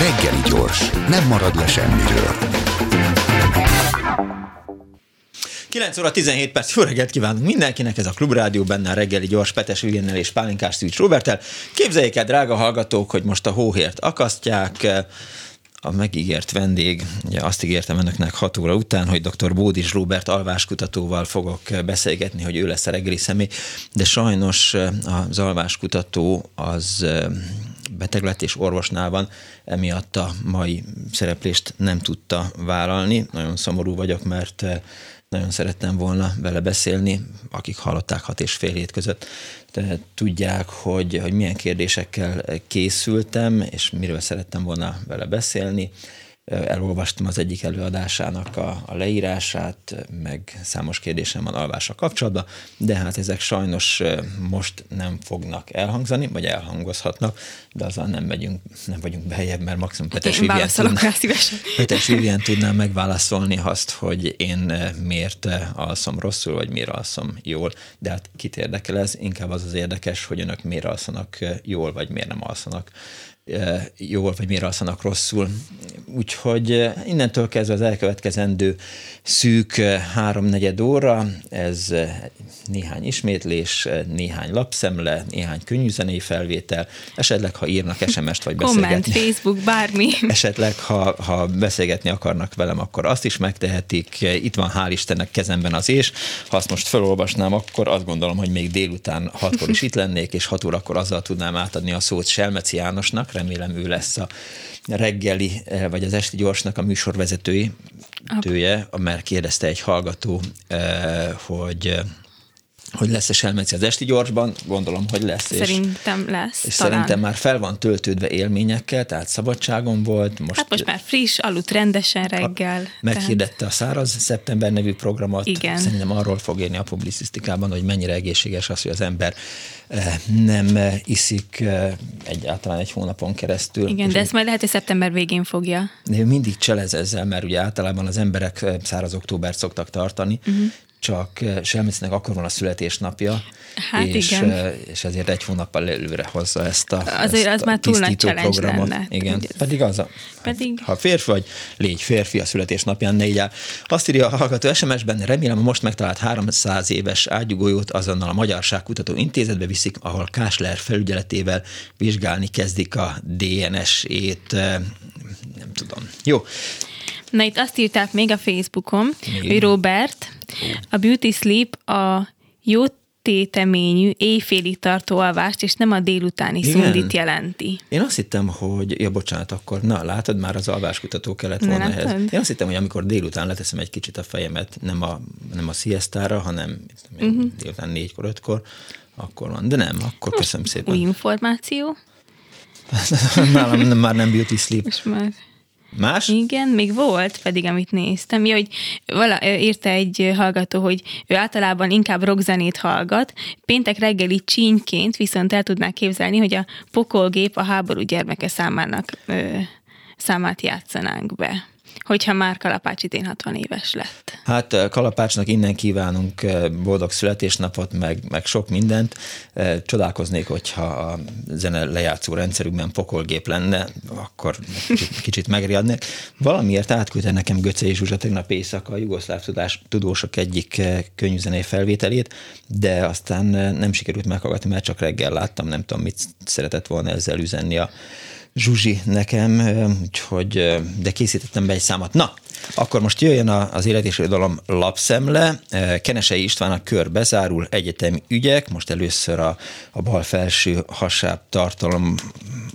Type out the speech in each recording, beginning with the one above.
Reggeli gyors, nem marad le semmiről. 9 óra 17 perc, jó reggelt kívánunk mindenkinek, ez a Klubrádió, benne a reggeli gyors Petes Viljennel és Pálinkás Szűcs Robertel. Képzeljék el, drága hallgatók, hogy most a hóhért akasztják, a megígért vendég, ugye azt ígértem önöknek 6 óra után, hogy dr. Bódis Robert alváskutatóval fogok beszélgetni, hogy ő lesz a reggeli személy, de sajnos az alváskutató az beteg lett és orvosnál van, emiatt a mai szereplést nem tudta vállalni. Nagyon szomorú vagyok, mert nagyon szerettem volna vele beszélni, akik hallották hat és fél hét között, de tudják, hogy, hogy milyen kérdésekkel készültem, és miről szerettem volna vele beszélni elolvastam az egyik előadásának a, a leírását, meg számos kérdésem van alvásra kapcsolatban, de hát ezek sajnos most nem fognak elhangzani, vagy elhangozhatnak, de azzal nem megyünk, nem vagyunk bejebb, mert maximum Petes Vivien, tudná, Petes tudná megválaszolni azt, hogy én miért alszom rosszul, vagy miért alszom jól, de hát kit érdekel ez? Inkább az az érdekes, hogy önök miért alszanak jól, vagy miért nem alszanak jól, vagy miért alszanak rosszul. Úgyhogy innentől kezdve az elkövetkezendő szűk háromnegyed óra, ez néhány ismétlés, néhány lapszemle, néhány könnyűzenei felvétel, esetleg ha írnak SMS-t vagy beszélgetni. Facebook, bármi. Esetleg ha, ha beszélgetni akarnak velem, akkor azt is megtehetik. Itt van hál' Istennek kezemben az és. Ha azt most felolvasnám, akkor azt gondolom, hogy még délután hatkor is itt lennék, és hat órakor azzal tudnám átadni a szót Selmeci Jánosnak, remélem ő lesz a reggeli, eh, vagy az esti gyorsnak a műsorvezetői, tője, mert kérdezte egy hallgató, eh, hogy hogy lesz-e Selmeci az esti gyorsban, gondolom, hogy lesz. Szerintem és, lesz. És talán. szerintem már fel van töltődve élményekkel, tehát szabadságon volt. Most, hát most már friss, aludt rendesen reggel. A, meghirdette tehát... a Száraz Szeptember nevű programot. Igen. Szerintem arról fog írni a publicisztikában, hogy mennyire egészséges az, hogy az ember eh, nem eh, iszik eh, egyáltalán egy hónapon keresztül. Igen, de ezt majd lehet, hogy szeptember végén fogja. Mindig cselez ezzel, mert ugye általában az emberek száraz októbert szoktak tartani, uh-huh csak eh, Selmicnek akkor van a születésnapja, hát és, igen. Eh, és ezért egy hónappal előre hozza ezt a Azért ezt az a már túl nagy programot. lenne. Igen, pedig az a, pedig... ha férfi vagy, légy férfi a születésnapján, ne így áll. Azt írja a hallgató SMS-ben, remélem a most megtalált 300 éves ágyugójót azonnal a Magyarságkutató Intézetbe viszik, ahol Kásler felügyeletével vizsgálni kezdik a DNS-ét, eh, nem tudom. Jó, Na itt azt írták még a Facebookon, Mi? hogy Robert, a Beauty Sleep a jó téteményű, éjfélig tartó alvást, és nem a délutáni Igen. szundit jelenti. Én azt hittem, hogy, ja bocsánat, akkor na, látod, már az alváskutató kellett volna ne ehhez. Én azt hittem, hogy amikor délután leteszem egy kicsit a fejemet, nem a, nem a siestára, hanem uh-huh. délután négykor, ötkor, akkor van. De nem, akkor Most köszönöm szépen. Új információ? Nálam már nem beauty sleep. Most már. Más? Igen, még volt pedig, amit néztem. Ja, hogy vala, írta egy hallgató, hogy ő általában inkább rockzenét hallgat, péntek reggeli csínyként viszont el tudná képzelni, hogy a pokolgép a háború gyermeke számának ö, számát játszanánk be hogyha már Kalapács idén 60 éves lett. Hát eh, Kalapácsnak innen kívánunk eh, boldog születésnapot, meg, meg sok mindent. Eh, csodálkoznék, hogyha a zene lejátszó rendszerükben pokolgép lenne, akkor kicsit, kicsit megriadnék. Valamiért átküldte nekem Göce és Zsuzsa tegnap éjszaka a jugoszláv tudás, tudósok egyik könyvzenei felvételét, de aztán nem sikerült meghallgatni, mert csak reggel láttam, nem tudom, mit szeretett volna ezzel üzenni a Zsuzsi nekem, úgyhogy, de készítettem be egy számot. Na, akkor most jöjjön az élet és irodalom lapszemle. Kenesei István a kör bezárul, egyetemi ügyek, most először a, a bal felső hasább tartalom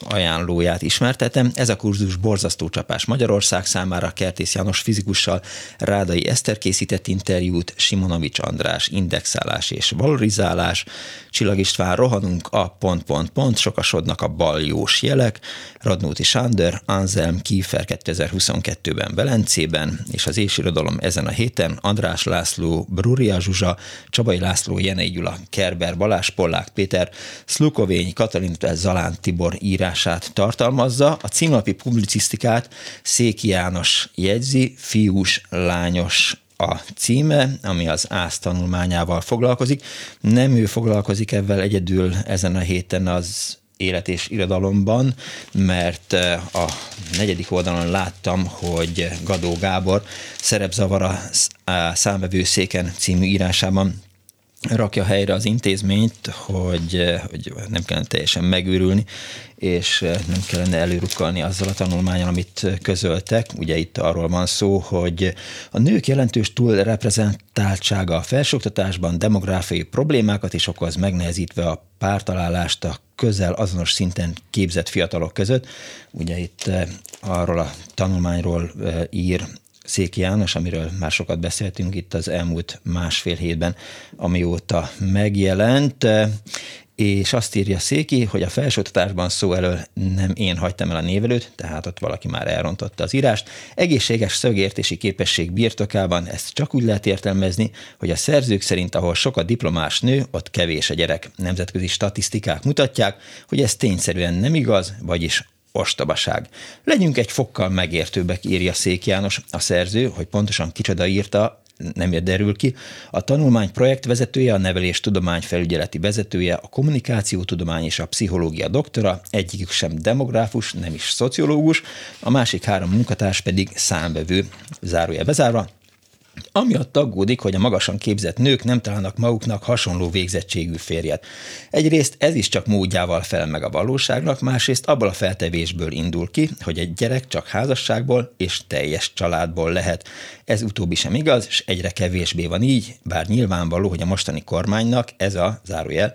ajánlóját ismertetem. Ez a kurzus borzasztó csapás Magyarország számára, Kertész János fizikussal, Rádai Eszter készített interjút, Simonovics András indexálás és valorizálás, Csillag István rohanunk a pont, pont, pont, sokasodnak a baljós jelek, Radnóti Sándor, Anselm Kiefer 2022-ben Velencében, és az ésirodalom ezen a héten András László, Bruria Zsuzsa, Csabai László, Jenei Gyula, Kerber, Balázs Pollák Péter, Szlukovény, Katalin Zalán Tibor írását tartalmazza. A címlapi publicisztikát Széki János jegyzi, fiús, lányos a címe, ami az ÁSZ tanulmányával foglalkozik. Nem ő foglalkozik ebben egyedül ezen a héten az élet és irodalomban, mert a negyedik oldalon láttam, hogy Gadó Gábor szerepzavara számvevőszéken című írásában rakja helyre az intézményt, hogy, hogy nem kellene teljesen megőrülni, és nem kellene előrukkalni azzal a tanulmányon, amit közöltek. Ugye itt arról van szó, hogy a nők jelentős túlreprezentáltsága a felsőoktatásban demográfiai problémákat is okoz, megnehezítve a pártalálást a közel azonos szinten képzett fiatalok között. Ugye itt arról a tanulmányról ír Széki János, amiről már sokat beszéltünk itt az elmúlt másfél hétben, amióta megjelent, és azt írja Széki, hogy a felsőoktatásban szó elől nem én hagytam el a névelőt, tehát ott valaki már elrontotta az írást. Egészséges szögértési képesség birtokában ezt csak úgy lehet értelmezni, hogy a szerzők szerint, ahol sok a diplomás nő, ott kevés a gyerek. Nemzetközi statisztikák mutatják, hogy ez tényszerűen nem igaz, vagyis ostobaság. Legyünk egy fokkal megértőbbek, írja Szék János, a szerző, hogy pontosan kicsoda írta, nem derül ki. A tanulmány projektvezetője, a nevelés tudomány felügyeleti vezetője, a kommunikációtudomány és a pszichológia doktora, egyikük sem demográfus, nem is szociológus, a másik három munkatárs pedig számbevő, zárója bezárva, Amiatt aggódik, hogy a magasan képzett nők nem találnak maguknak hasonló végzettségű férjet. Egyrészt ez is csak módjával fel meg a valóságnak, másrészt abból a feltevésből indul ki, hogy egy gyerek csak házasságból és teljes családból lehet. Ez utóbbi sem igaz, és egyre kevésbé van így, bár nyilvánvaló, hogy a mostani kormánynak ez a zárójel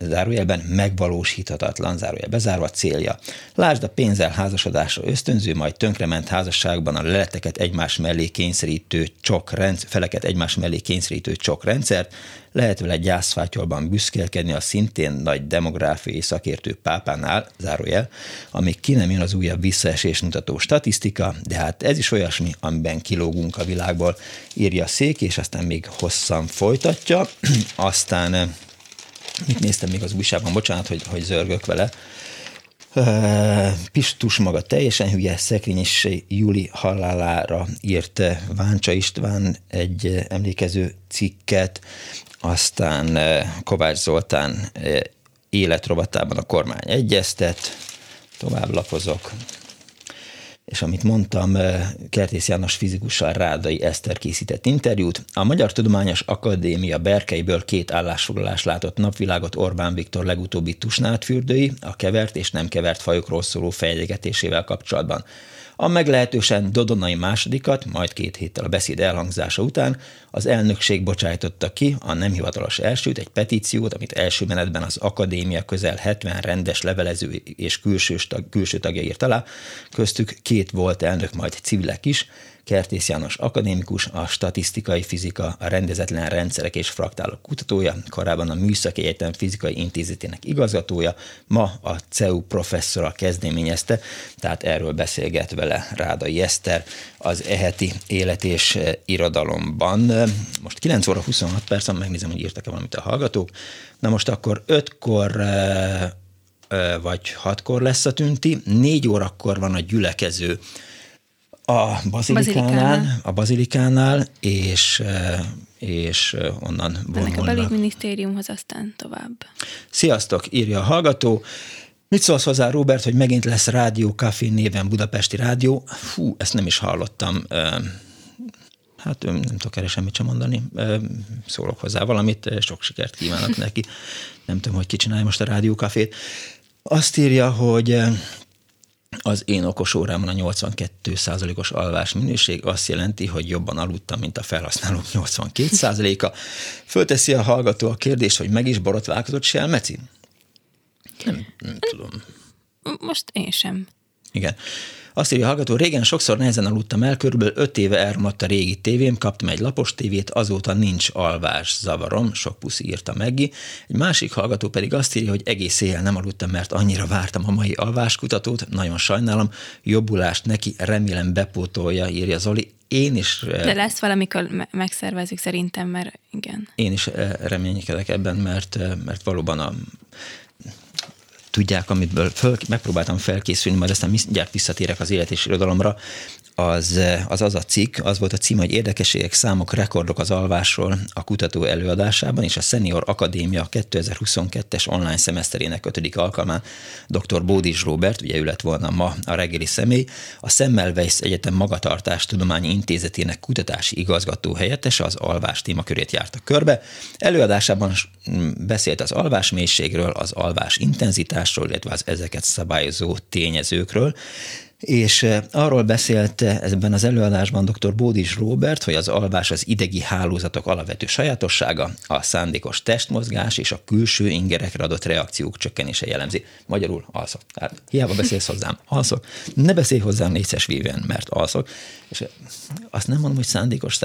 zárójelben megvalósíthatatlan, zárójel bezárva célja. Lásd a pénzzel házasodásra ösztönző, majd tönkrement házasságban a leleteket egymás mellé kényszerítő csok rendszer, feleket egymás mellé kényszerítő csok rendszert, lehet vele gyászfátyolban büszkélkedni a szintén nagy demográfiai szakértő pápánál, zárójel, amíg ki nem jön az újabb visszaesés mutató statisztika, de hát ez is olyasmi, amiben kilógunk a világból, írja Szék, és aztán még hosszan folytatja, aztán mit néztem még az újságban, bocsánat, hogy, hogy zörgök vele, Pistus maga teljesen hülye, Szekrényes Júli halálára írt Váncsa István egy emlékező cikket, aztán Kovács Zoltán életrovatában a kormány egyeztet, tovább lapozok, és amit mondtam, eh, Kertész János fizikussal Rádai Eszter készített interjút. A Magyar Tudományos Akadémia berkeiből két állásfoglalás látott napvilágot Orbán Viktor legutóbbi tusnátfürdői, a kevert és nem kevert fajokról szóló fejlegetésével kapcsolatban. A meglehetősen Dodonai másodikat, majd két héttel a beszéd elhangzása után az elnökség bocsájtotta ki a nem hivatalos elsőt, egy petíciót, amit első menetben az akadémia közel 70 rendes levelező és külső, tag, külső tagja írt alá, köztük két volt elnök, majd civilek is, Kertész János akadémikus, a statisztikai fizika, a rendezetlen rendszerek és fraktálok kutatója, korábban a Műszaki Egyetem Fizikai Intézetének igazgatója, ma a CEU professzora kezdeményezte, tehát erről beszélget vele Rádai Eszter az eheti élet és irodalomban. Most 9 óra 26 perc, megnézem, hogy írtak-e valamit a hallgatók. Na most akkor 5-kor vagy 6-kor lesz a tünti, 4 órakor van a gyülekező a bazilikánál, a bazilikánál, és, eh, és eh, onnan vonulnak. a belügyminisztériumhoz aztán tovább. Sziasztok, írja a hallgató. Mit szólsz hozzá, Robert, hogy megint lesz Rádió Café néven Budapesti Rádió? Fú, ezt nem is hallottam. Eh, hát nem tudok erre semmit sem mondani. Szólok hozzá valamit, sok sikert kívánok neki. Nem tudom, hogy ki csinálja most a Rádió Cafét. Azt írja, hogy az én okos órámon a 82 os alvás minőség azt jelenti, hogy jobban aludtam, mint a felhasználók 82 a Fölteszi a hallgató a kérdést, hogy meg is borotválkozott Selmeci? Nem, nem tudom. Most én sem. Igen. Azt írja a hallgató, régen sokszor nehezen aludtam el, körülbelül öt éve elromlott a régi tévém, kaptam egy lapos tévét, azóta nincs alvás zavarom, sok puszi írta Meggi. Egy másik hallgató pedig azt írja, hogy egész éjjel nem aludtam, mert annyira vártam a mai alváskutatót, nagyon sajnálom, jobbulást neki, remélem bepótolja, írja Zoli. Én is... Eh, De lesz valamikor megszervezik szerintem, mert igen. Én is eh, reménykedek ebben, mert, eh, mert valóban a tudják, amiből föl, megpróbáltam felkészülni, majd aztán mindjárt visszatérek az élet és irodalomra, az, az az a cikk, az volt a cím, hogy érdekességek, számok, rekordok az alvásról a kutató előadásában, és a Senior Akadémia 2022-es online szemeszterének ötödik alkalmán dr. Bódis Robert, ugye ő lett volna ma a reggeli személy, a Semmelweis Egyetem Magatartás Tudományi Intézetének kutatási igazgató helyettese az alvás témakörét járta körbe. Előadásában beszélt az alvás mélységről, az alvás intenzitásról, illetve az ezeket szabályozó tényezőkről és arról beszélt ebben az előadásban dr. Bódis Robert, hogy az alvás az idegi hálózatok alapvető sajátossága, a szándékos testmozgás és a külső ingerekre adott reakciók csökkenése jellemzi. Magyarul alszok. Tehát hiába beszélsz hozzám, alszok. Ne beszélj hozzám négyszes víven, mert alszok. És azt nem mondom, hogy szándékos,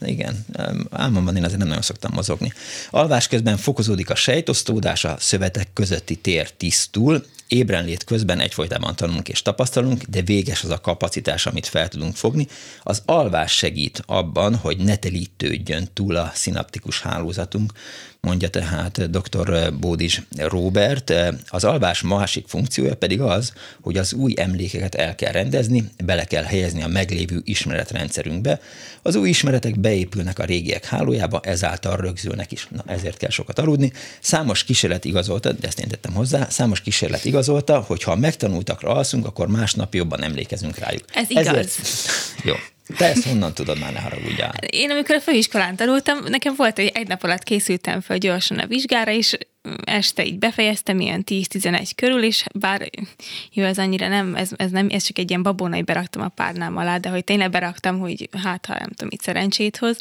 igen, álmomban én azért nem nagyon szoktam mozogni. Alvás közben fokozódik a sejtosztódás, a szövetek közötti tér tisztul, ébrenlét közben egyfolytában tanulunk és tapasztalunk, de véges az a kapacitás, amit fel tudunk fogni. Az alvás segít abban, hogy ne telítődjön túl a szinaptikus hálózatunk, mondja tehát dr. Bódis Robert. Az alvás másik funkciója pedig az, hogy az új emlékeket el kell rendezni, bele kell helyezni a meglévő ismeretrendszerünkbe. Az új ismeretek beépülnek a régiek hálójába, ezáltal rögzülnek is. Na, ezért kell sokat aludni. Számos kísérlet igazolta, de ezt én tettem hozzá, számos kísérlet igazolta, hogy ha megtanultakra alszunk, akkor másnap jobban emlékezünk rájuk. Ez igaz. Ezért... Jó. Te ezt honnan tudod már, ne haragudjál? Én amikor a főiskolán tanultam, nekem volt, hogy egy nap alatt készültem fel gyorsan a vizsgára, és este így befejeztem, ilyen 10-11 körül, és bár jó, ez annyira nem, ez, ez nem, ez csak egy ilyen babona, hogy beraktam a párnám alá, de hogy tényleg beraktam, hogy hát, ha nem tudom, itt szerencsét hoz,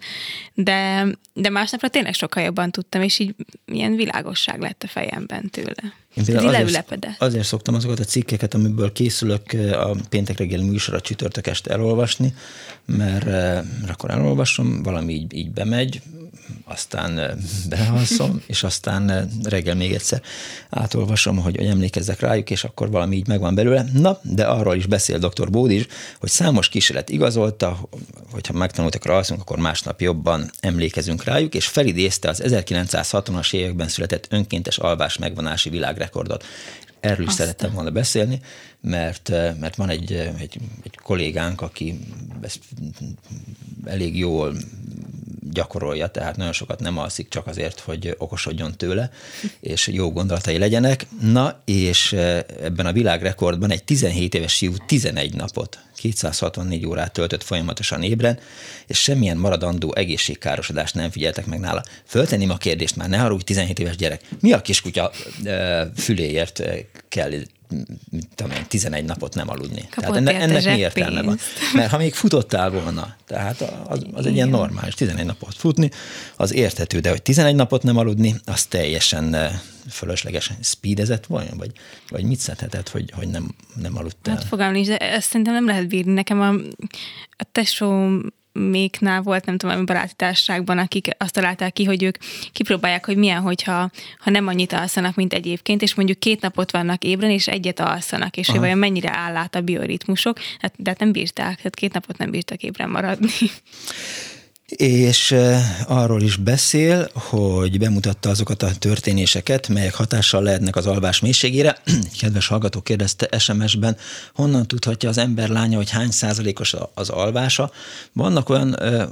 de, de másnapra tényleg sokkal jobban tudtam, és így ilyen világosság lett a fejemben tőle. Én azért, azért szoktam azokat a cikkeket, amiből készülök a péntek reggeli műsorra csütörtök este elolvasni, mert, mert akkor elolvasom, valami így, így bemegy, aztán behalszom, és aztán reggel még egyszer átolvasom, hogy, hogy emlékezzek rájuk, és akkor valami így megvan belőle. Na, de arról is beszél dr. Bódis, hogy számos kísérlet igazolta, hogyha megtanultak rá alszunk, akkor másnap jobban emlékezünk rájuk, és felidézte az 1960-as években született önkéntes alvás megvonási világrekordot. Erről is Aztán. szerettem volna beszélni, mert, mert van egy, egy, egy kollégánk, aki ezt elég jól gyakorolja, tehát nagyon sokat nem alszik csak azért, hogy okosodjon tőle, és jó gondolatai legyenek. Na, és e, ebben a világrekordban egy 17 éves fiú 11 napot 264 órát töltött folyamatosan ébren, és semmilyen maradandó egészségkárosodást nem figyeltek meg nála. Föltenném a kérdést már, ne haragudj, 17 éves gyerek, mi a kiskutya füléért e, kell tudom én, 11 napot nem aludni. Kapott tehát ennek, ennek mi értelme van? Mert ha még futottál volna, tehát az, az egy ilyen normális, 11 napot futni, az érthető, de hogy 11 napot nem aludni, az teljesen eh, fölösleges speedezett vajon, vagy, vagy mit szedhetett, hogy, hogy nem, nem aludtál? Hát fogalmam nincs, de ezt szerintem nem lehet bírni. Nekem a, a tesó méknál volt, nem tudom, baráti társaságban, akik azt találták ki, hogy ők kipróbálják, hogy milyen, hogyha ha nem annyit alszanak, mint egyébként, és mondjuk két napot vannak ébren, és egyet alszanak, és hogy vajon mennyire áll át a bioritmusok, hát, de hát nem bírták, tehát két napot nem bírtak ébren maradni és arról is beszél, hogy bemutatta azokat a történéseket, melyek hatással lehetnek az alvás mélységére. Kedves hallgató kérdezte SMS-ben, honnan tudhatja az ember lánya, hogy hány százalékos az alvása. Vannak olyan ö,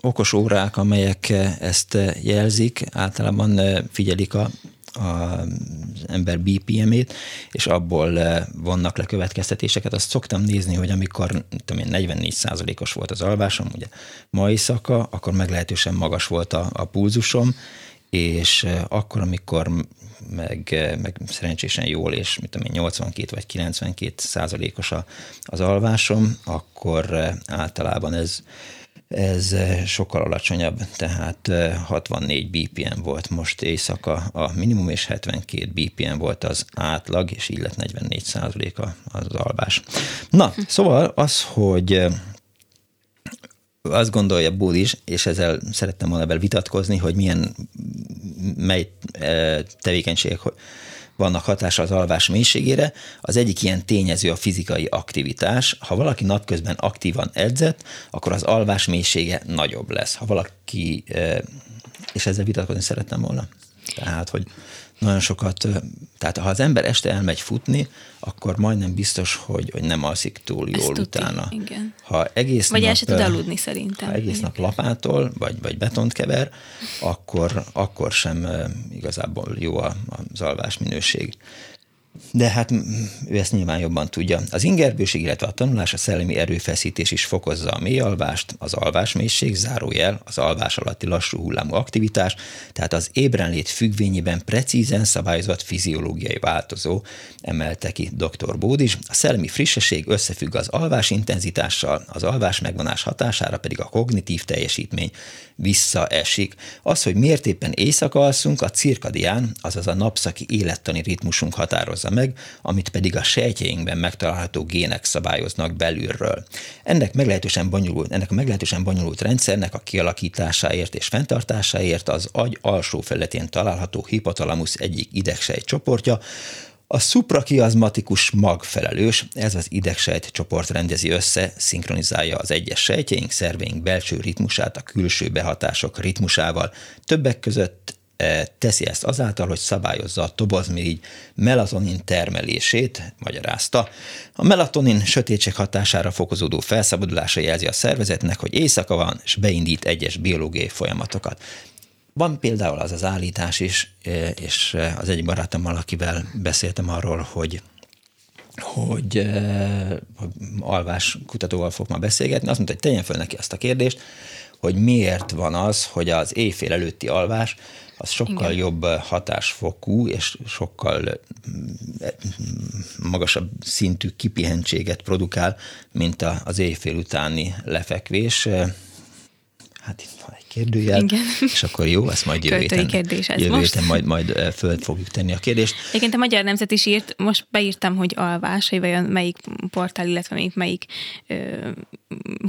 okos órák, amelyek ezt jelzik, általában figyelik a az ember BPM-ét, és abból eh, vonnak le következtetéseket. Azt szoktam nézni, hogy amikor tudom én, 44 os volt az alvásom, ugye ma éjszaka, akkor meglehetősen magas volt a, a pulzusom, és eh, akkor, amikor meg, eh, meg szerencsésen jól, és mit tudom én, 82 vagy 92 százalékos az alvásom, akkor általában ez ez eh, sokkal alacsonyabb, tehát 64 eh, BPM volt most éjszaka a minimum, és 72 BPM volt az átlag, és így lett 44 százaléka az alvás. Na, szóval az, hogy eh, azt gondolja Bud is, és ezzel szerettem volna ebben vitatkozni, hogy milyen, mely tevékenységek vannak hatása az alvás mélységére. Az egyik ilyen tényező a fizikai aktivitás. Ha valaki napközben aktívan edzett, akkor az alvás mélysége nagyobb lesz. Ha valaki, és ezzel vitatkozni szerettem volna. Tehát, hogy nagyon sokat, tehát ha az ember este elmegy futni, akkor majdnem biztos, hogy, hogy nem alszik túl jól tuti, utána. igen. Ha egész Vagy nap, el se tud aludni szerintem. Ha egész nap lapától, vagy, vagy betont kever, akkor, akkor sem igazából jó az alvás minőség. De hát ő ezt nyilván jobban tudja. Az ingerbőség, illetve a tanulás, a szellemi erőfeszítés is fokozza a mély alvást, az alvásmélység, zárójel, az alvás alatti lassú hullámú aktivitás, tehát az ébrenlét függvényében precízen szabályozott fiziológiai változó, emelte ki dr. Bódis. A szellemi frissesség összefügg az alvás intenzitással, az alvás megvonás hatására pedig a kognitív teljesítmény visszaesik. Az, hogy miért éppen éjszaka alszunk, a cirkadián, azaz a napszaki élettani ritmusunk határozza meg, amit pedig a sejtjeinkben megtalálható gének szabályoznak belülről. Ennek meglehetősen bonyolult, ennek a meglehetősen bonyolult rendszernek a kialakításáért és fenntartásáért az agy alsó felületén található hipotalamus egyik idegsejt csoportja, a szuprakiazmatikus mag felelős, ez az idegsejt csoport rendezi össze, szinkronizálja az egyes sejtjeink, szerveink belső ritmusát a külső behatások ritmusával. Többek között teszi ezt azáltal, hogy szabályozza a tobozmirigy melatonin termelését, magyarázta. A melatonin sötétség hatására fokozódó felszabadulása jelzi a szervezetnek, hogy éjszaka van, és beindít egyes biológiai folyamatokat. Van például az az állítás is, és az egyik barátommal, akivel beszéltem arról, hogy, hogy alvás kutatóval fog ma beszélgetni, azt mondta, hogy tegyen föl neki azt a kérdést, hogy miért van az, hogy az éjfél előtti alvás az sokkal Igen. jobb hatásfokú és sokkal magasabb szintű kipihentséget produkál, mint az éjfél utáni lefekvés. Hát itt van kérdőjel, Igen. és akkor jó, ezt majd jövő héten, kérdés ez jövő héten majd, majd föl fogjuk tenni a kérdést. Egyébként a Magyar Nemzet is írt, most beírtam, hogy alvás, hogy vajon melyik portál, illetve melyik, melyik ö,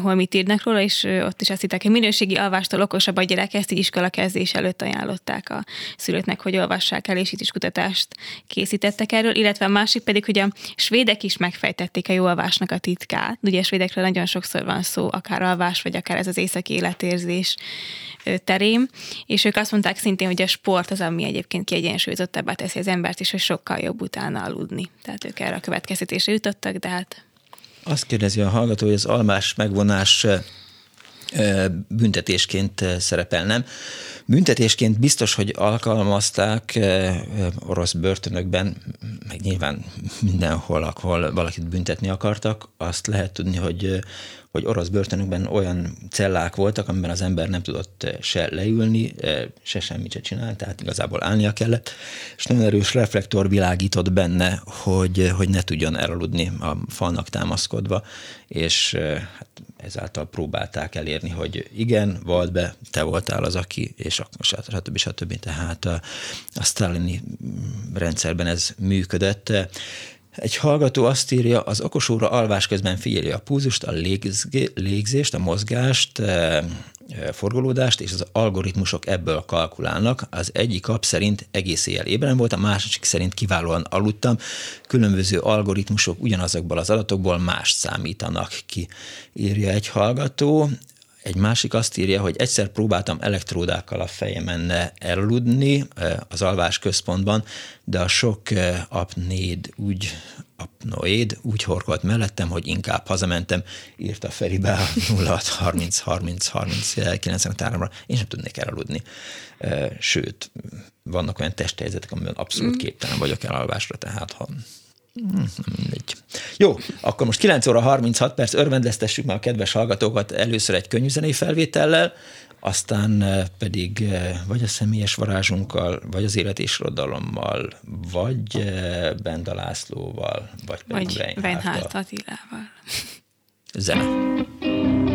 hol mit írnak róla, és ott is azt hitták, hogy minőségi alvástól okosabb a gyerek, ezt így iskola kezdés előtt ajánlották a szülőknek, hogy olvassák el, és itt is kutatást készítettek erről, illetve a másik pedig, hogy a svédek is megfejtették a jó alvásnak a titkát. Ugye a svédekről nagyon sokszor van szó, akár alvás, vagy akár ez az északi életérzés terén, és ők azt mondták szintén, hogy a sport az, ami egyébként kiegyensúlyozottabbá teszi az embert, és hogy sokkal jobb utána aludni. Tehát ők erre a következtetésre jutottak, de hát... Azt kérdezi a hallgató, hogy az almás megvonás büntetésként szerepel, nem? Büntetésként biztos, hogy alkalmazták orosz börtönökben, meg nyilván mindenhol, ahol valakit büntetni akartak, azt lehet tudni, hogy hogy orosz börtönökben olyan cellák voltak, amiben az ember nem tudott eh, se leülni, eh, se semmit se csinálni, tehát igazából állnia kellett, és nagyon erős reflektor világított benne, hogy, eh, hogy ne tudjon elaludni a falnak támaszkodva, és hát ezáltal próbálták elérni, hogy igen, volt be, te voltál az, aki, és stb. stb. stb. Tehát a, a sztálini rendszerben ez működött. Egy hallgató azt írja, az okosóra alvás közben figyeli a púzust, a légzést, a mozgást, e, forgolódást, és az algoritmusok ebből kalkulálnak. Az egyik app szerint egész éjjel ébren volt, a másik szerint kiválóan aludtam. Különböző algoritmusok ugyanazokból az adatokból mást számítanak ki, írja egy hallgató. Egy másik azt írja, hogy egyszer próbáltam elektródákkal a fejemen elaludni az alvás központban, de a sok apnéd úgy apnoéd úgy horkolt mellettem, hogy inkább hazamentem, írta Feribe a 06 30 30 30 93-ra. Én sem tudnék elaludni. Sőt, vannak olyan testhelyzetek, amiben abszolút mm. képtelen vagyok elalvásra, tehát ha mindegy. Jó, akkor most 9 óra 36 perc, örvendeztessük már a kedves hallgatókat először egy könyvzenei felvétellel, aztán eh, pedig eh, vagy a személyes varázsunkkal, vagy az élet és rodalommal, vagy eh, Benda Lászlóval, vagy vagy Reinhardt Attilával. Zene.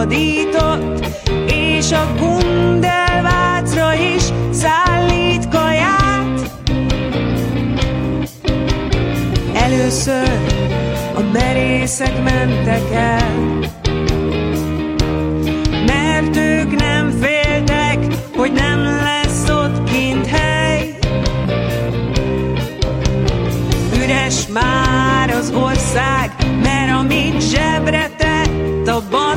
hódított, és a Gundelvácra is szállít kaját. Először a merészek mentek el, mert ők nem féltek, hogy nem lesz ott kint hely. Üres már az ország, mert amit zsebre tett a bank,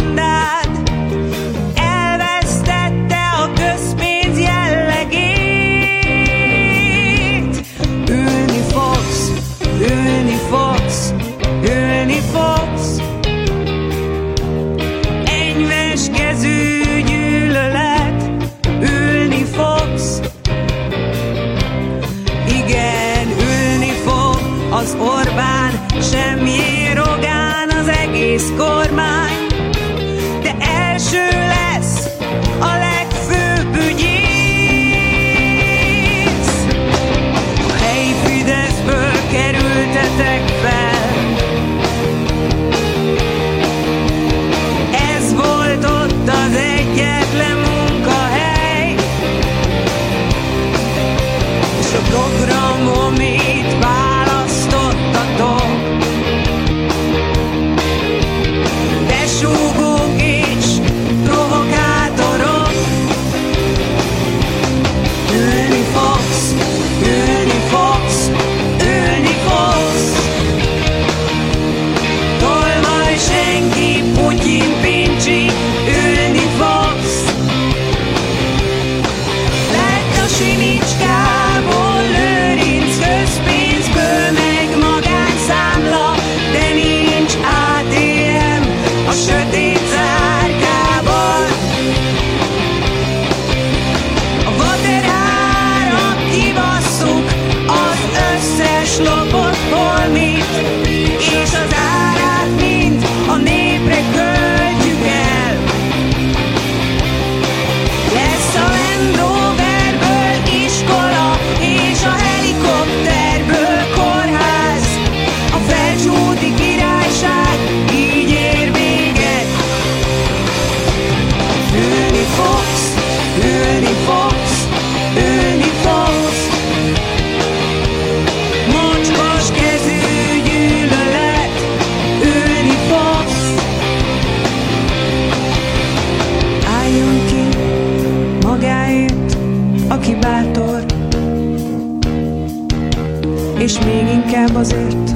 inkább azért,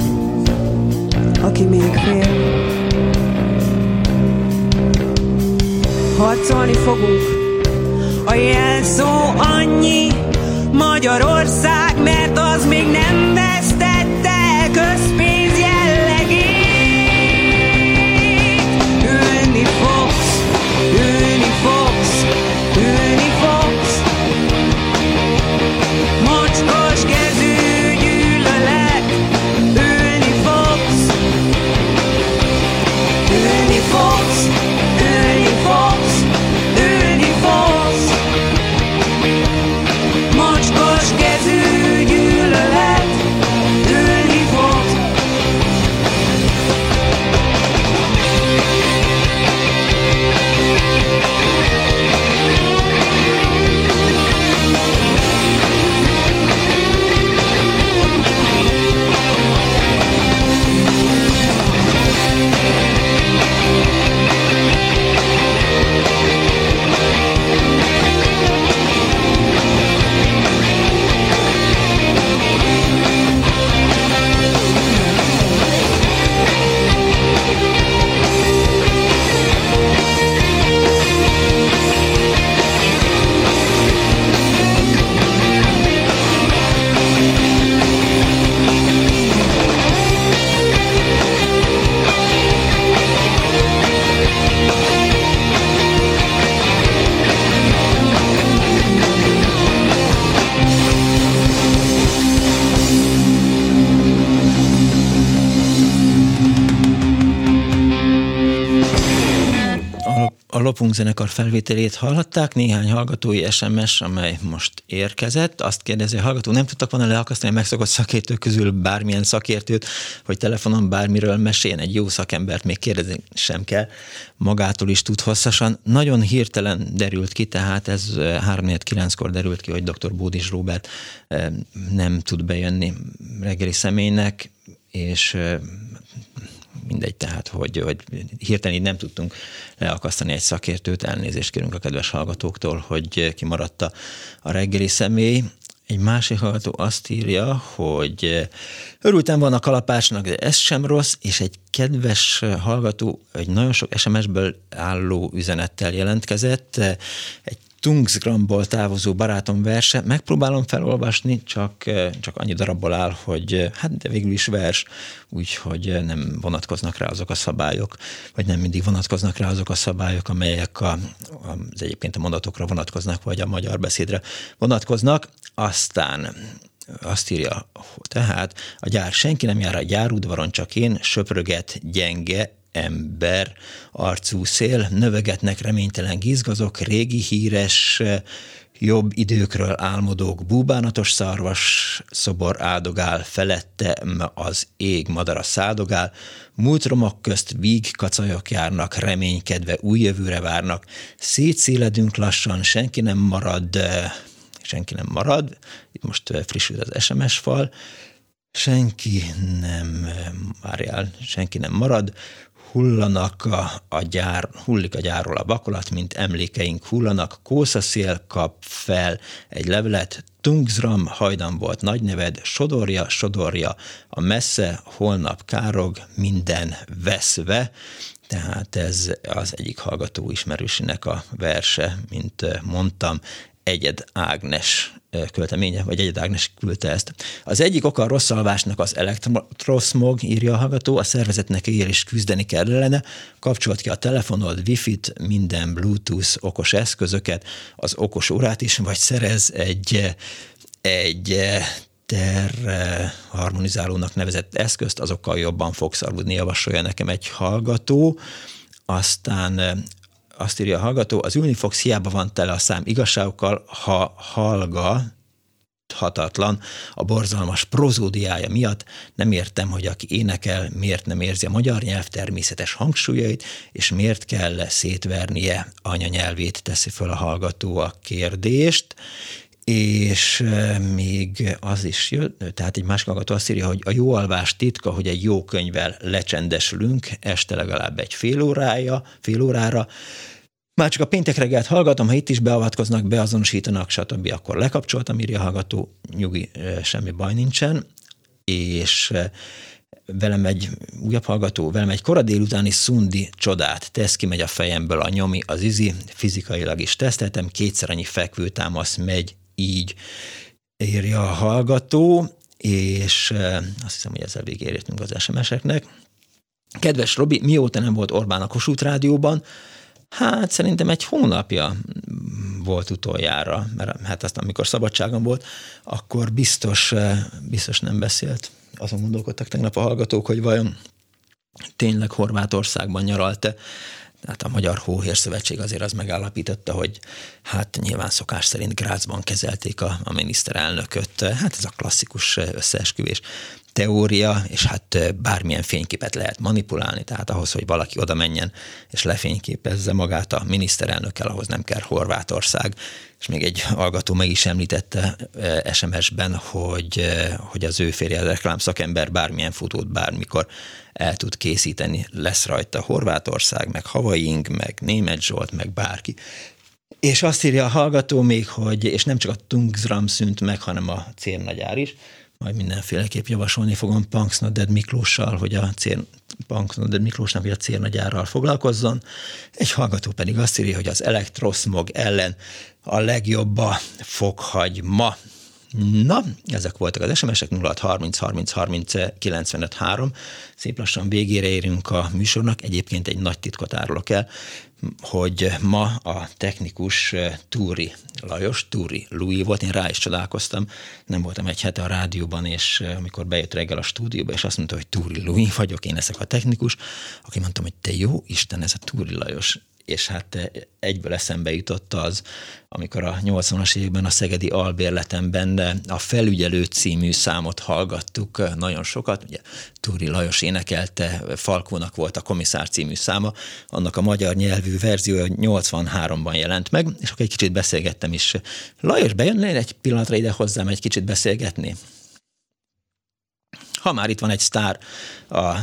aki még fél. Harcolni fogunk, a jelszó annyi Magyarország, mert az még nem vesztette el közpénzt. A Lopunk zenekar felvételét hallhatták, néhány hallgatói SMS, amely most érkezett. Azt kérdezi a hallgató, nem tudtak volna leakasztani a megszokott szakértők közül bármilyen szakértőt, hogy telefonon bármiről meséljen egy jó szakembert, még kérdezni sem kell, magától is tud hosszasan. Nagyon hirtelen derült ki, tehát ez 3-4-9-kor derült ki, hogy dr. Bódis Róbert nem tud bejönni reggeli személynek, és mindegy, tehát, hogy, hogy hirtelen így nem tudtunk leakasztani egy szakértőt, elnézést kérünk a kedves hallgatóktól, hogy kimaradt a reggeli személy. Egy másik hallgató azt írja, hogy örültem van a kalapásnak, de ez sem rossz, és egy kedves hallgató egy nagyon sok SMS-ből álló üzenettel jelentkezett, egy Tungsgramból távozó barátom verse, megpróbálom felolvasni, csak, eh, csak annyi darabból áll, hogy eh, hát de végül is vers, úgyhogy eh, nem vonatkoznak rá azok a szabályok, vagy nem mindig vonatkoznak rá azok a szabályok, amelyek a, az egyébként a mondatokra vonatkoznak, vagy a magyar beszédre vonatkoznak. Aztán azt írja, tehát a gyár senki nem jár a gyárudvaron, csak én, söpröget, gyenge, ember, arcú szél, növegetnek reménytelen gizgazok, régi híres, jobb időkről álmodók, búbánatos szarvas szobor áldogál, felette az ég madara szádogál, múltromok közt víg kacajok járnak, reménykedve új jövőre várnak, szétszéledünk lassan, senki nem marad, senki nem marad, itt most frissült az SMS fal, senki nem, várjál, senki nem marad, hullanak a, a gyár, hullik a gyárról a vakolat, mint emlékeink hullanak, kószaszél kap fel egy levelet, Tungsram hajdan volt nagy neved, sodorja, sodorja, a messze holnap károg, minden veszve, tehát ez az egyik hallgató ismerősinek a verse, mint mondtam, Egyed Ágnes költeménye, vagy Egyed Ágnes küldte ezt. Az egyik oka a rossz alvásnak az elektroszmog, írja a hallgató, a szervezetnek él is küzdeni kell ellene, kapcsolt ki a telefonod, wifi-t, minden bluetooth okos eszközöket, az okos órát is, vagy szerez egy, egy ter harmonizálónak nevezett eszközt, azokkal jobban fogsz aludni, javasolja nekem egy hallgató. Aztán azt írja a hallgató, az ülni fogsz, hiába van tele a szám igazságokkal, ha hallga, hatatlan a borzalmas prozódiája miatt. Nem értem, hogy aki énekel, miért nem érzi a magyar nyelv természetes hangsúlyait, és miért kell szétvernie anyanyelvét, teszi föl a hallgató a kérdést és még az is jött, tehát egy másik hallgató azt írja, hogy a jó alvás titka, hogy egy jó könyvvel lecsendesülünk, este legalább egy fél órája, fél órára, már csak a péntek reggelt hallgatom, ha itt is beavatkoznak, beazonosítanak, stb., akkor lekapcsoltam, írja a hallgató, nyugi, semmi baj nincsen, és velem egy újabb hallgató, velem egy kora délutáni szundi csodát tesz ki, megy a fejemből a nyomi, az izi, fizikailag is teszteltem, kétszer annyi fekvőtámasz megy így írja a hallgató, és azt hiszem, hogy ezzel végérítünk az SMS-eknek. Kedves Robi, mióta nem volt Orbán a Kossuth Rádióban? Hát szerintem egy hónapja volt utoljára, mert hát azt amikor szabadságom volt, akkor biztos, biztos nem beszélt. Azon gondolkodtak tegnap a hallgatók, hogy vajon tényleg Horvátországban nyaralt-e tehát a Magyar Hóhér Szövetség azért az megállapította, hogy hát nyilván szokás szerint Grácsban kezelték a, a miniszterelnököt. Hát ez a klasszikus összeesküvés teória, és hát bármilyen fényképet lehet manipulálni, tehát ahhoz, hogy valaki oda menjen és lefényképezze magát a miniszterelnökkel, ahhoz nem kell Horvátország. És még egy hallgató meg is említette SMS-ben, hogy, hogy az ő férje, a reklámszakember bármilyen futót bármikor el tud készíteni. Lesz rajta Horvátország, meg Havaing, meg Német Zsolt, meg bárki. És azt írja a hallgató még, hogy, és nem csak a Tungsram szűnt meg, hanem a cérnagyár is, majd mindenféleképp javasolni fogom Punksnoded Miklóssal, hogy a cél, Punksnoded Miklósnak, hogy a célnagyárral foglalkozzon. Egy hallgató pedig azt írja, hogy az elektroszmog ellen a legjobb a fokhagyma. Na, ezek voltak az SMS-ek 06 30 30 30 95 3. Szép lassan végére érünk a műsornak. Egyébként egy nagy titkot árulok el, hogy ma a technikus Túri Lajos, Túri Louis volt, én rá is csodálkoztam, nem voltam egy hete a rádióban, és amikor bejött reggel a stúdióba, és azt mondta, hogy Túri Louis vagyok, én leszek a technikus, aki mondtam, hogy te jó Isten, ez a Túri Lajos, és hát egyből eszembe jutott az, amikor a 80-as években a Szegedi albérletemben a Felügyelő című számot hallgattuk nagyon sokat. Ugye Túri Lajos énekelte, Falkónak volt a Komisszár című száma, annak a magyar nyelvű verziója 83-ban jelent meg, és akkor egy kicsit beszélgettem is. Lajos, bejönnél egy pillanatra ide hozzám egy kicsit beszélgetni? Ha már itt van egy sztár a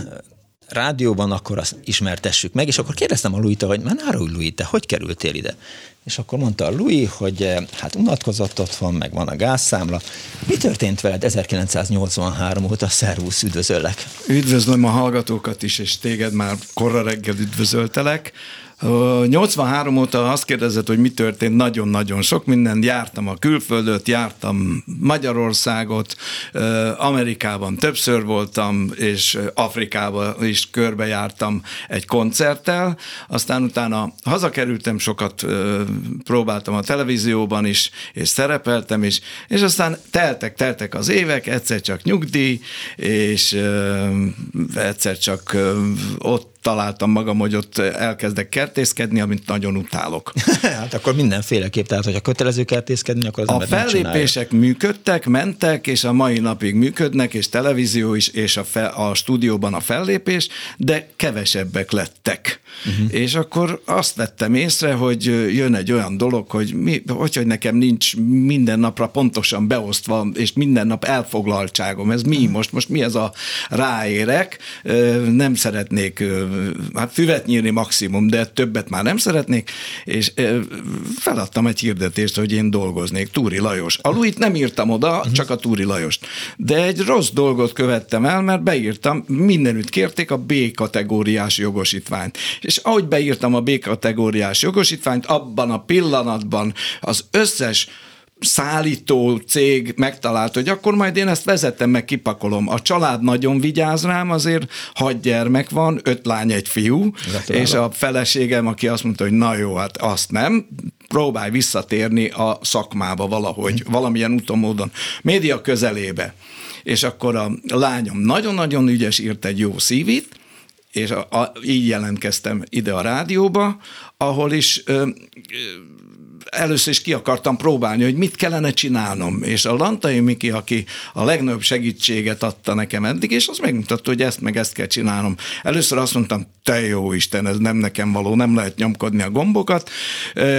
rádióban, akkor azt ismertessük meg, és akkor kérdeztem a Louis-tól, hogy már árulj Louis, te hogy kerültél ide? És akkor mondta a Louis, hogy eh, hát unatkozott otthon, meg van a gázszámla. Mi történt veled 1983 óta? Szervusz, üdvözöllek! Üdvözlöm a hallgatókat is, és téged már korra reggel üdvözöltelek. 83 óta azt kérdezett, hogy mi történt, nagyon-nagyon sok minden. Jártam a külföldöt, jártam Magyarországot, Amerikában többször voltam, és Afrikában is körbejártam egy koncerttel. Aztán utána hazakerültem, sokat próbáltam a televízióban is, és szerepeltem is, és aztán teltek, teltek az évek, egyszer csak nyugdíj, és egyszer csak ott találtam magam, hogy ott elkezdek kertészkedni, amit nagyon utálok. hát akkor mindenféleképp, tehát hogyha kötelező kertészkedni, akkor az A fellépések működtek, mentek, és a mai napig működnek, és televízió is, és a, fe, a stúdióban a fellépés, de kevesebbek lettek. Uh-huh. És akkor azt vettem észre, hogy jön egy olyan dolog, hogy, mi, hogy, hogy nekem nincs minden napra pontosan beosztva, és minden nap elfoglaltságom. Ez mi most? Most mi ez a ráérek? Nem szeretnék hát füvet nyírni maximum, de többet már nem szeretnék, és feladtam egy hirdetést, hogy én dolgoznék. Túri Lajos. A Luit nem írtam oda, uh-huh. csak a Túri Lajost. De egy rossz dolgot követtem el, mert beírtam, mindenütt kérték a B kategóriás jogosítványt. És ahogy beírtam a B kategóriás jogosítványt, abban a pillanatban az összes szállító cég megtalált, hogy akkor majd én ezt vezetem, meg kipakolom. A család nagyon vigyáz rám, azért hat gyermek van, öt lány, egy fiú, Gratulálom. és a feleségem, aki azt mondta, hogy na jó, hát azt nem, próbálj visszatérni a szakmába valahogy, hm. valamilyen úton, módon, média közelébe. És akkor a lányom nagyon-nagyon ügyes, írt egy jó szívit, és a, a, így jelentkeztem ide a rádióba, ahol is ö, ö, először is ki akartam próbálni, hogy mit kellene csinálnom. És a Lantai Miki, aki a legnagyobb segítséget adta nekem eddig, és az megmutatta, hogy ezt meg ezt kell csinálnom. Először azt mondtam, te jó Isten, ez nem nekem való, nem lehet nyomkodni a gombokat,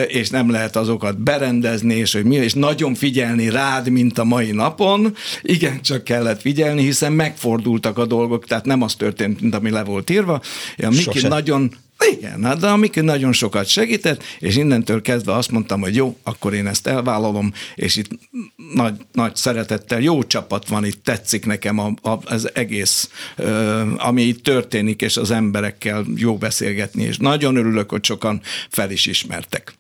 és nem lehet azokat berendezni, és hogy mi, és nagyon figyelni rád, mint a mai napon. Igen, csak kellett figyelni, hiszen megfordultak a dolgok, tehát nem az történt, mint ami le volt írva. A Miki Sose. nagyon igen, hát de Miki nagyon sokat segített, és innentől kezdve azt mondtam, hogy jó, akkor én ezt elvállalom, és itt nagy, nagy szeretettel, jó csapat van, itt tetszik nekem a, a, az egész, ö, ami itt történik, és az emberekkel jó beszélgetni, és nagyon örülök, hogy sokan fel is ismertek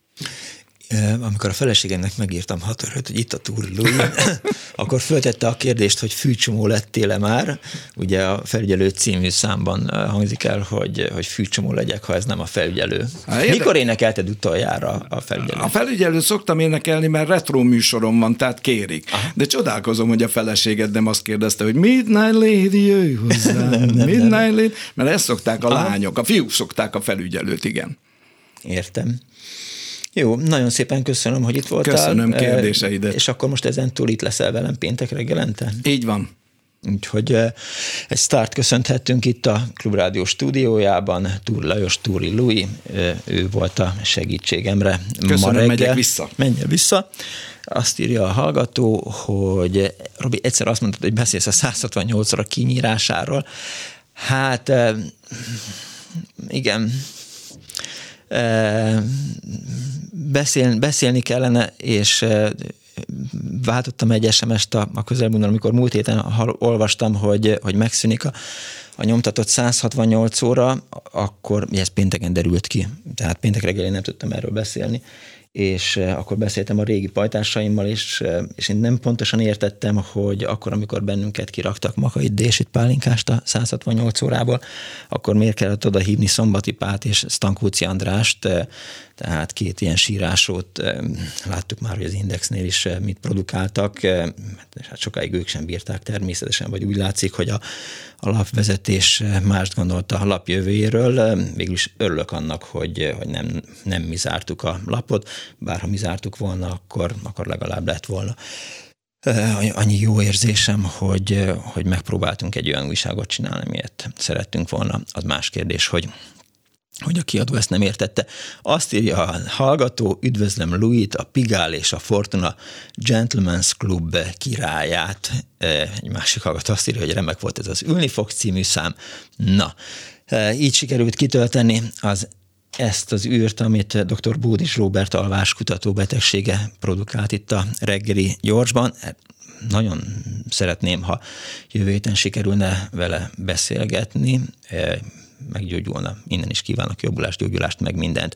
amikor a feleségemnek megírtam határőt, hogy itt a Túr Louis, akkor föltette a kérdést, hogy fűcsomó lettél-e már. Ugye a felügyelő című számban hangzik el, hogy, hogy fűcsomó legyek, ha ez nem a felügyelő. Há, Mikor énekelted utoljára a felügyelő? A felügyelő szoktam énekelni, mert retro műsorom van, tehát kérik. Aha. De csodálkozom, hogy a feleséged nem azt kérdezte, hogy Midnight Lady, jöjj hozzá, nem, nem, Midnight nem. Lady, mert ezt szokták a Aha. lányok, a fiúk szokták a felügyelőt, igen. Értem. Jó, nagyon szépen köszönöm, hogy itt voltál. Köszönöm kérdéseidet. És akkor most ezen túl itt leszel velem péntek reggelente? Így van. Úgyhogy egy start köszönthettünk itt a Klubrádió stúdiójában. Túr Lajos, Túri Lui, ő volt a segítségemre. Köszönöm, Ma reggel. megyek vissza. Menj vissza. Azt írja a hallgató, hogy Robi, egyszer azt mondtad, hogy beszélsz a 168-ra kinyírásáról. Hát igen, beszél, beszélni kellene, és váltottam egy SMS-t a, a közelmúltban, amikor múlt héten olvastam, hogy, hogy megszűnik a, a nyomtatott 168 óra, akkor ez pénteken derült ki, tehát péntek reggel én nem tudtam erről beszélni, és akkor beszéltem a régi pajtásaimmal, és, és én nem pontosan értettem, hogy akkor, amikor bennünket kiraktak Makai Désit Pálinkást a 168 órából, akkor miért kellett oda hívni Szombati Pát és Stankóci Andrást, tehát két ilyen sírásót láttuk már, hogy az Indexnél is mit produkáltak, hát sokáig ők sem bírták természetesen, vagy úgy látszik, hogy a, a lapvezetés mást gondolta a lap jövőjéről. Végülis örülök annak, hogy, hogy nem, nem mi zártuk a lapot, bár ha mi zártuk volna, akkor, akkor legalább lett volna annyi jó érzésem, hogy, hogy megpróbáltunk egy olyan újságot csinálni, amilyet szerettünk volna. Az más kérdés, hogy hogy a kiadó ezt nem értette. Azt írja a hallgató, üdvözlöm Louis-t, a Pigál és a Fortuna Gentleman's Club királyát. Egy másik hallgató azt írja, hogy remek volt ez az Ülni fog című szám. Na, így sikerült kitölteni az ezt az űrt, amit dr. Bódis Robert alvás kutató betegsége produkált itt a reggeli gyorsban. Nagyon szeretném, ha jövő héten sikerülne vele beszélgetni meggyógyulna. Innen is kívánok jobbulást, gyógyulást, meg mindent.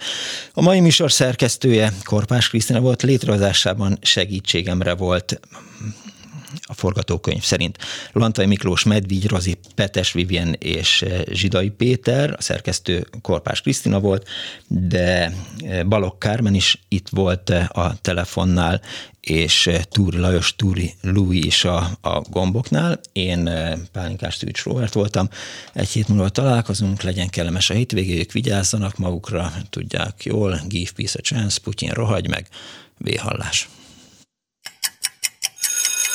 A mai műsor szerkesztője Korpás Krisztina volt, létrehozásában segítségemre volt a forgatókönyv szerint. Lantai Miklós, Medvígy, Rozi, Petes Vivien és eh, Zsidai Péter, a szerkesztő Korpás Krisztina volt, de eh, Balok Kármen is itt volt eh, a telefonnál, és Túri Lajos, Túri Louis is a, a gomboknál. Én Pálinkás Tűcs Robert voltam. Egy hét múlva találkozunk, legyen kellemes a hétvégéjük, vigyázzanak magukra, tudják jól, give peace a chance, Putyin rohagy meg, véhallás.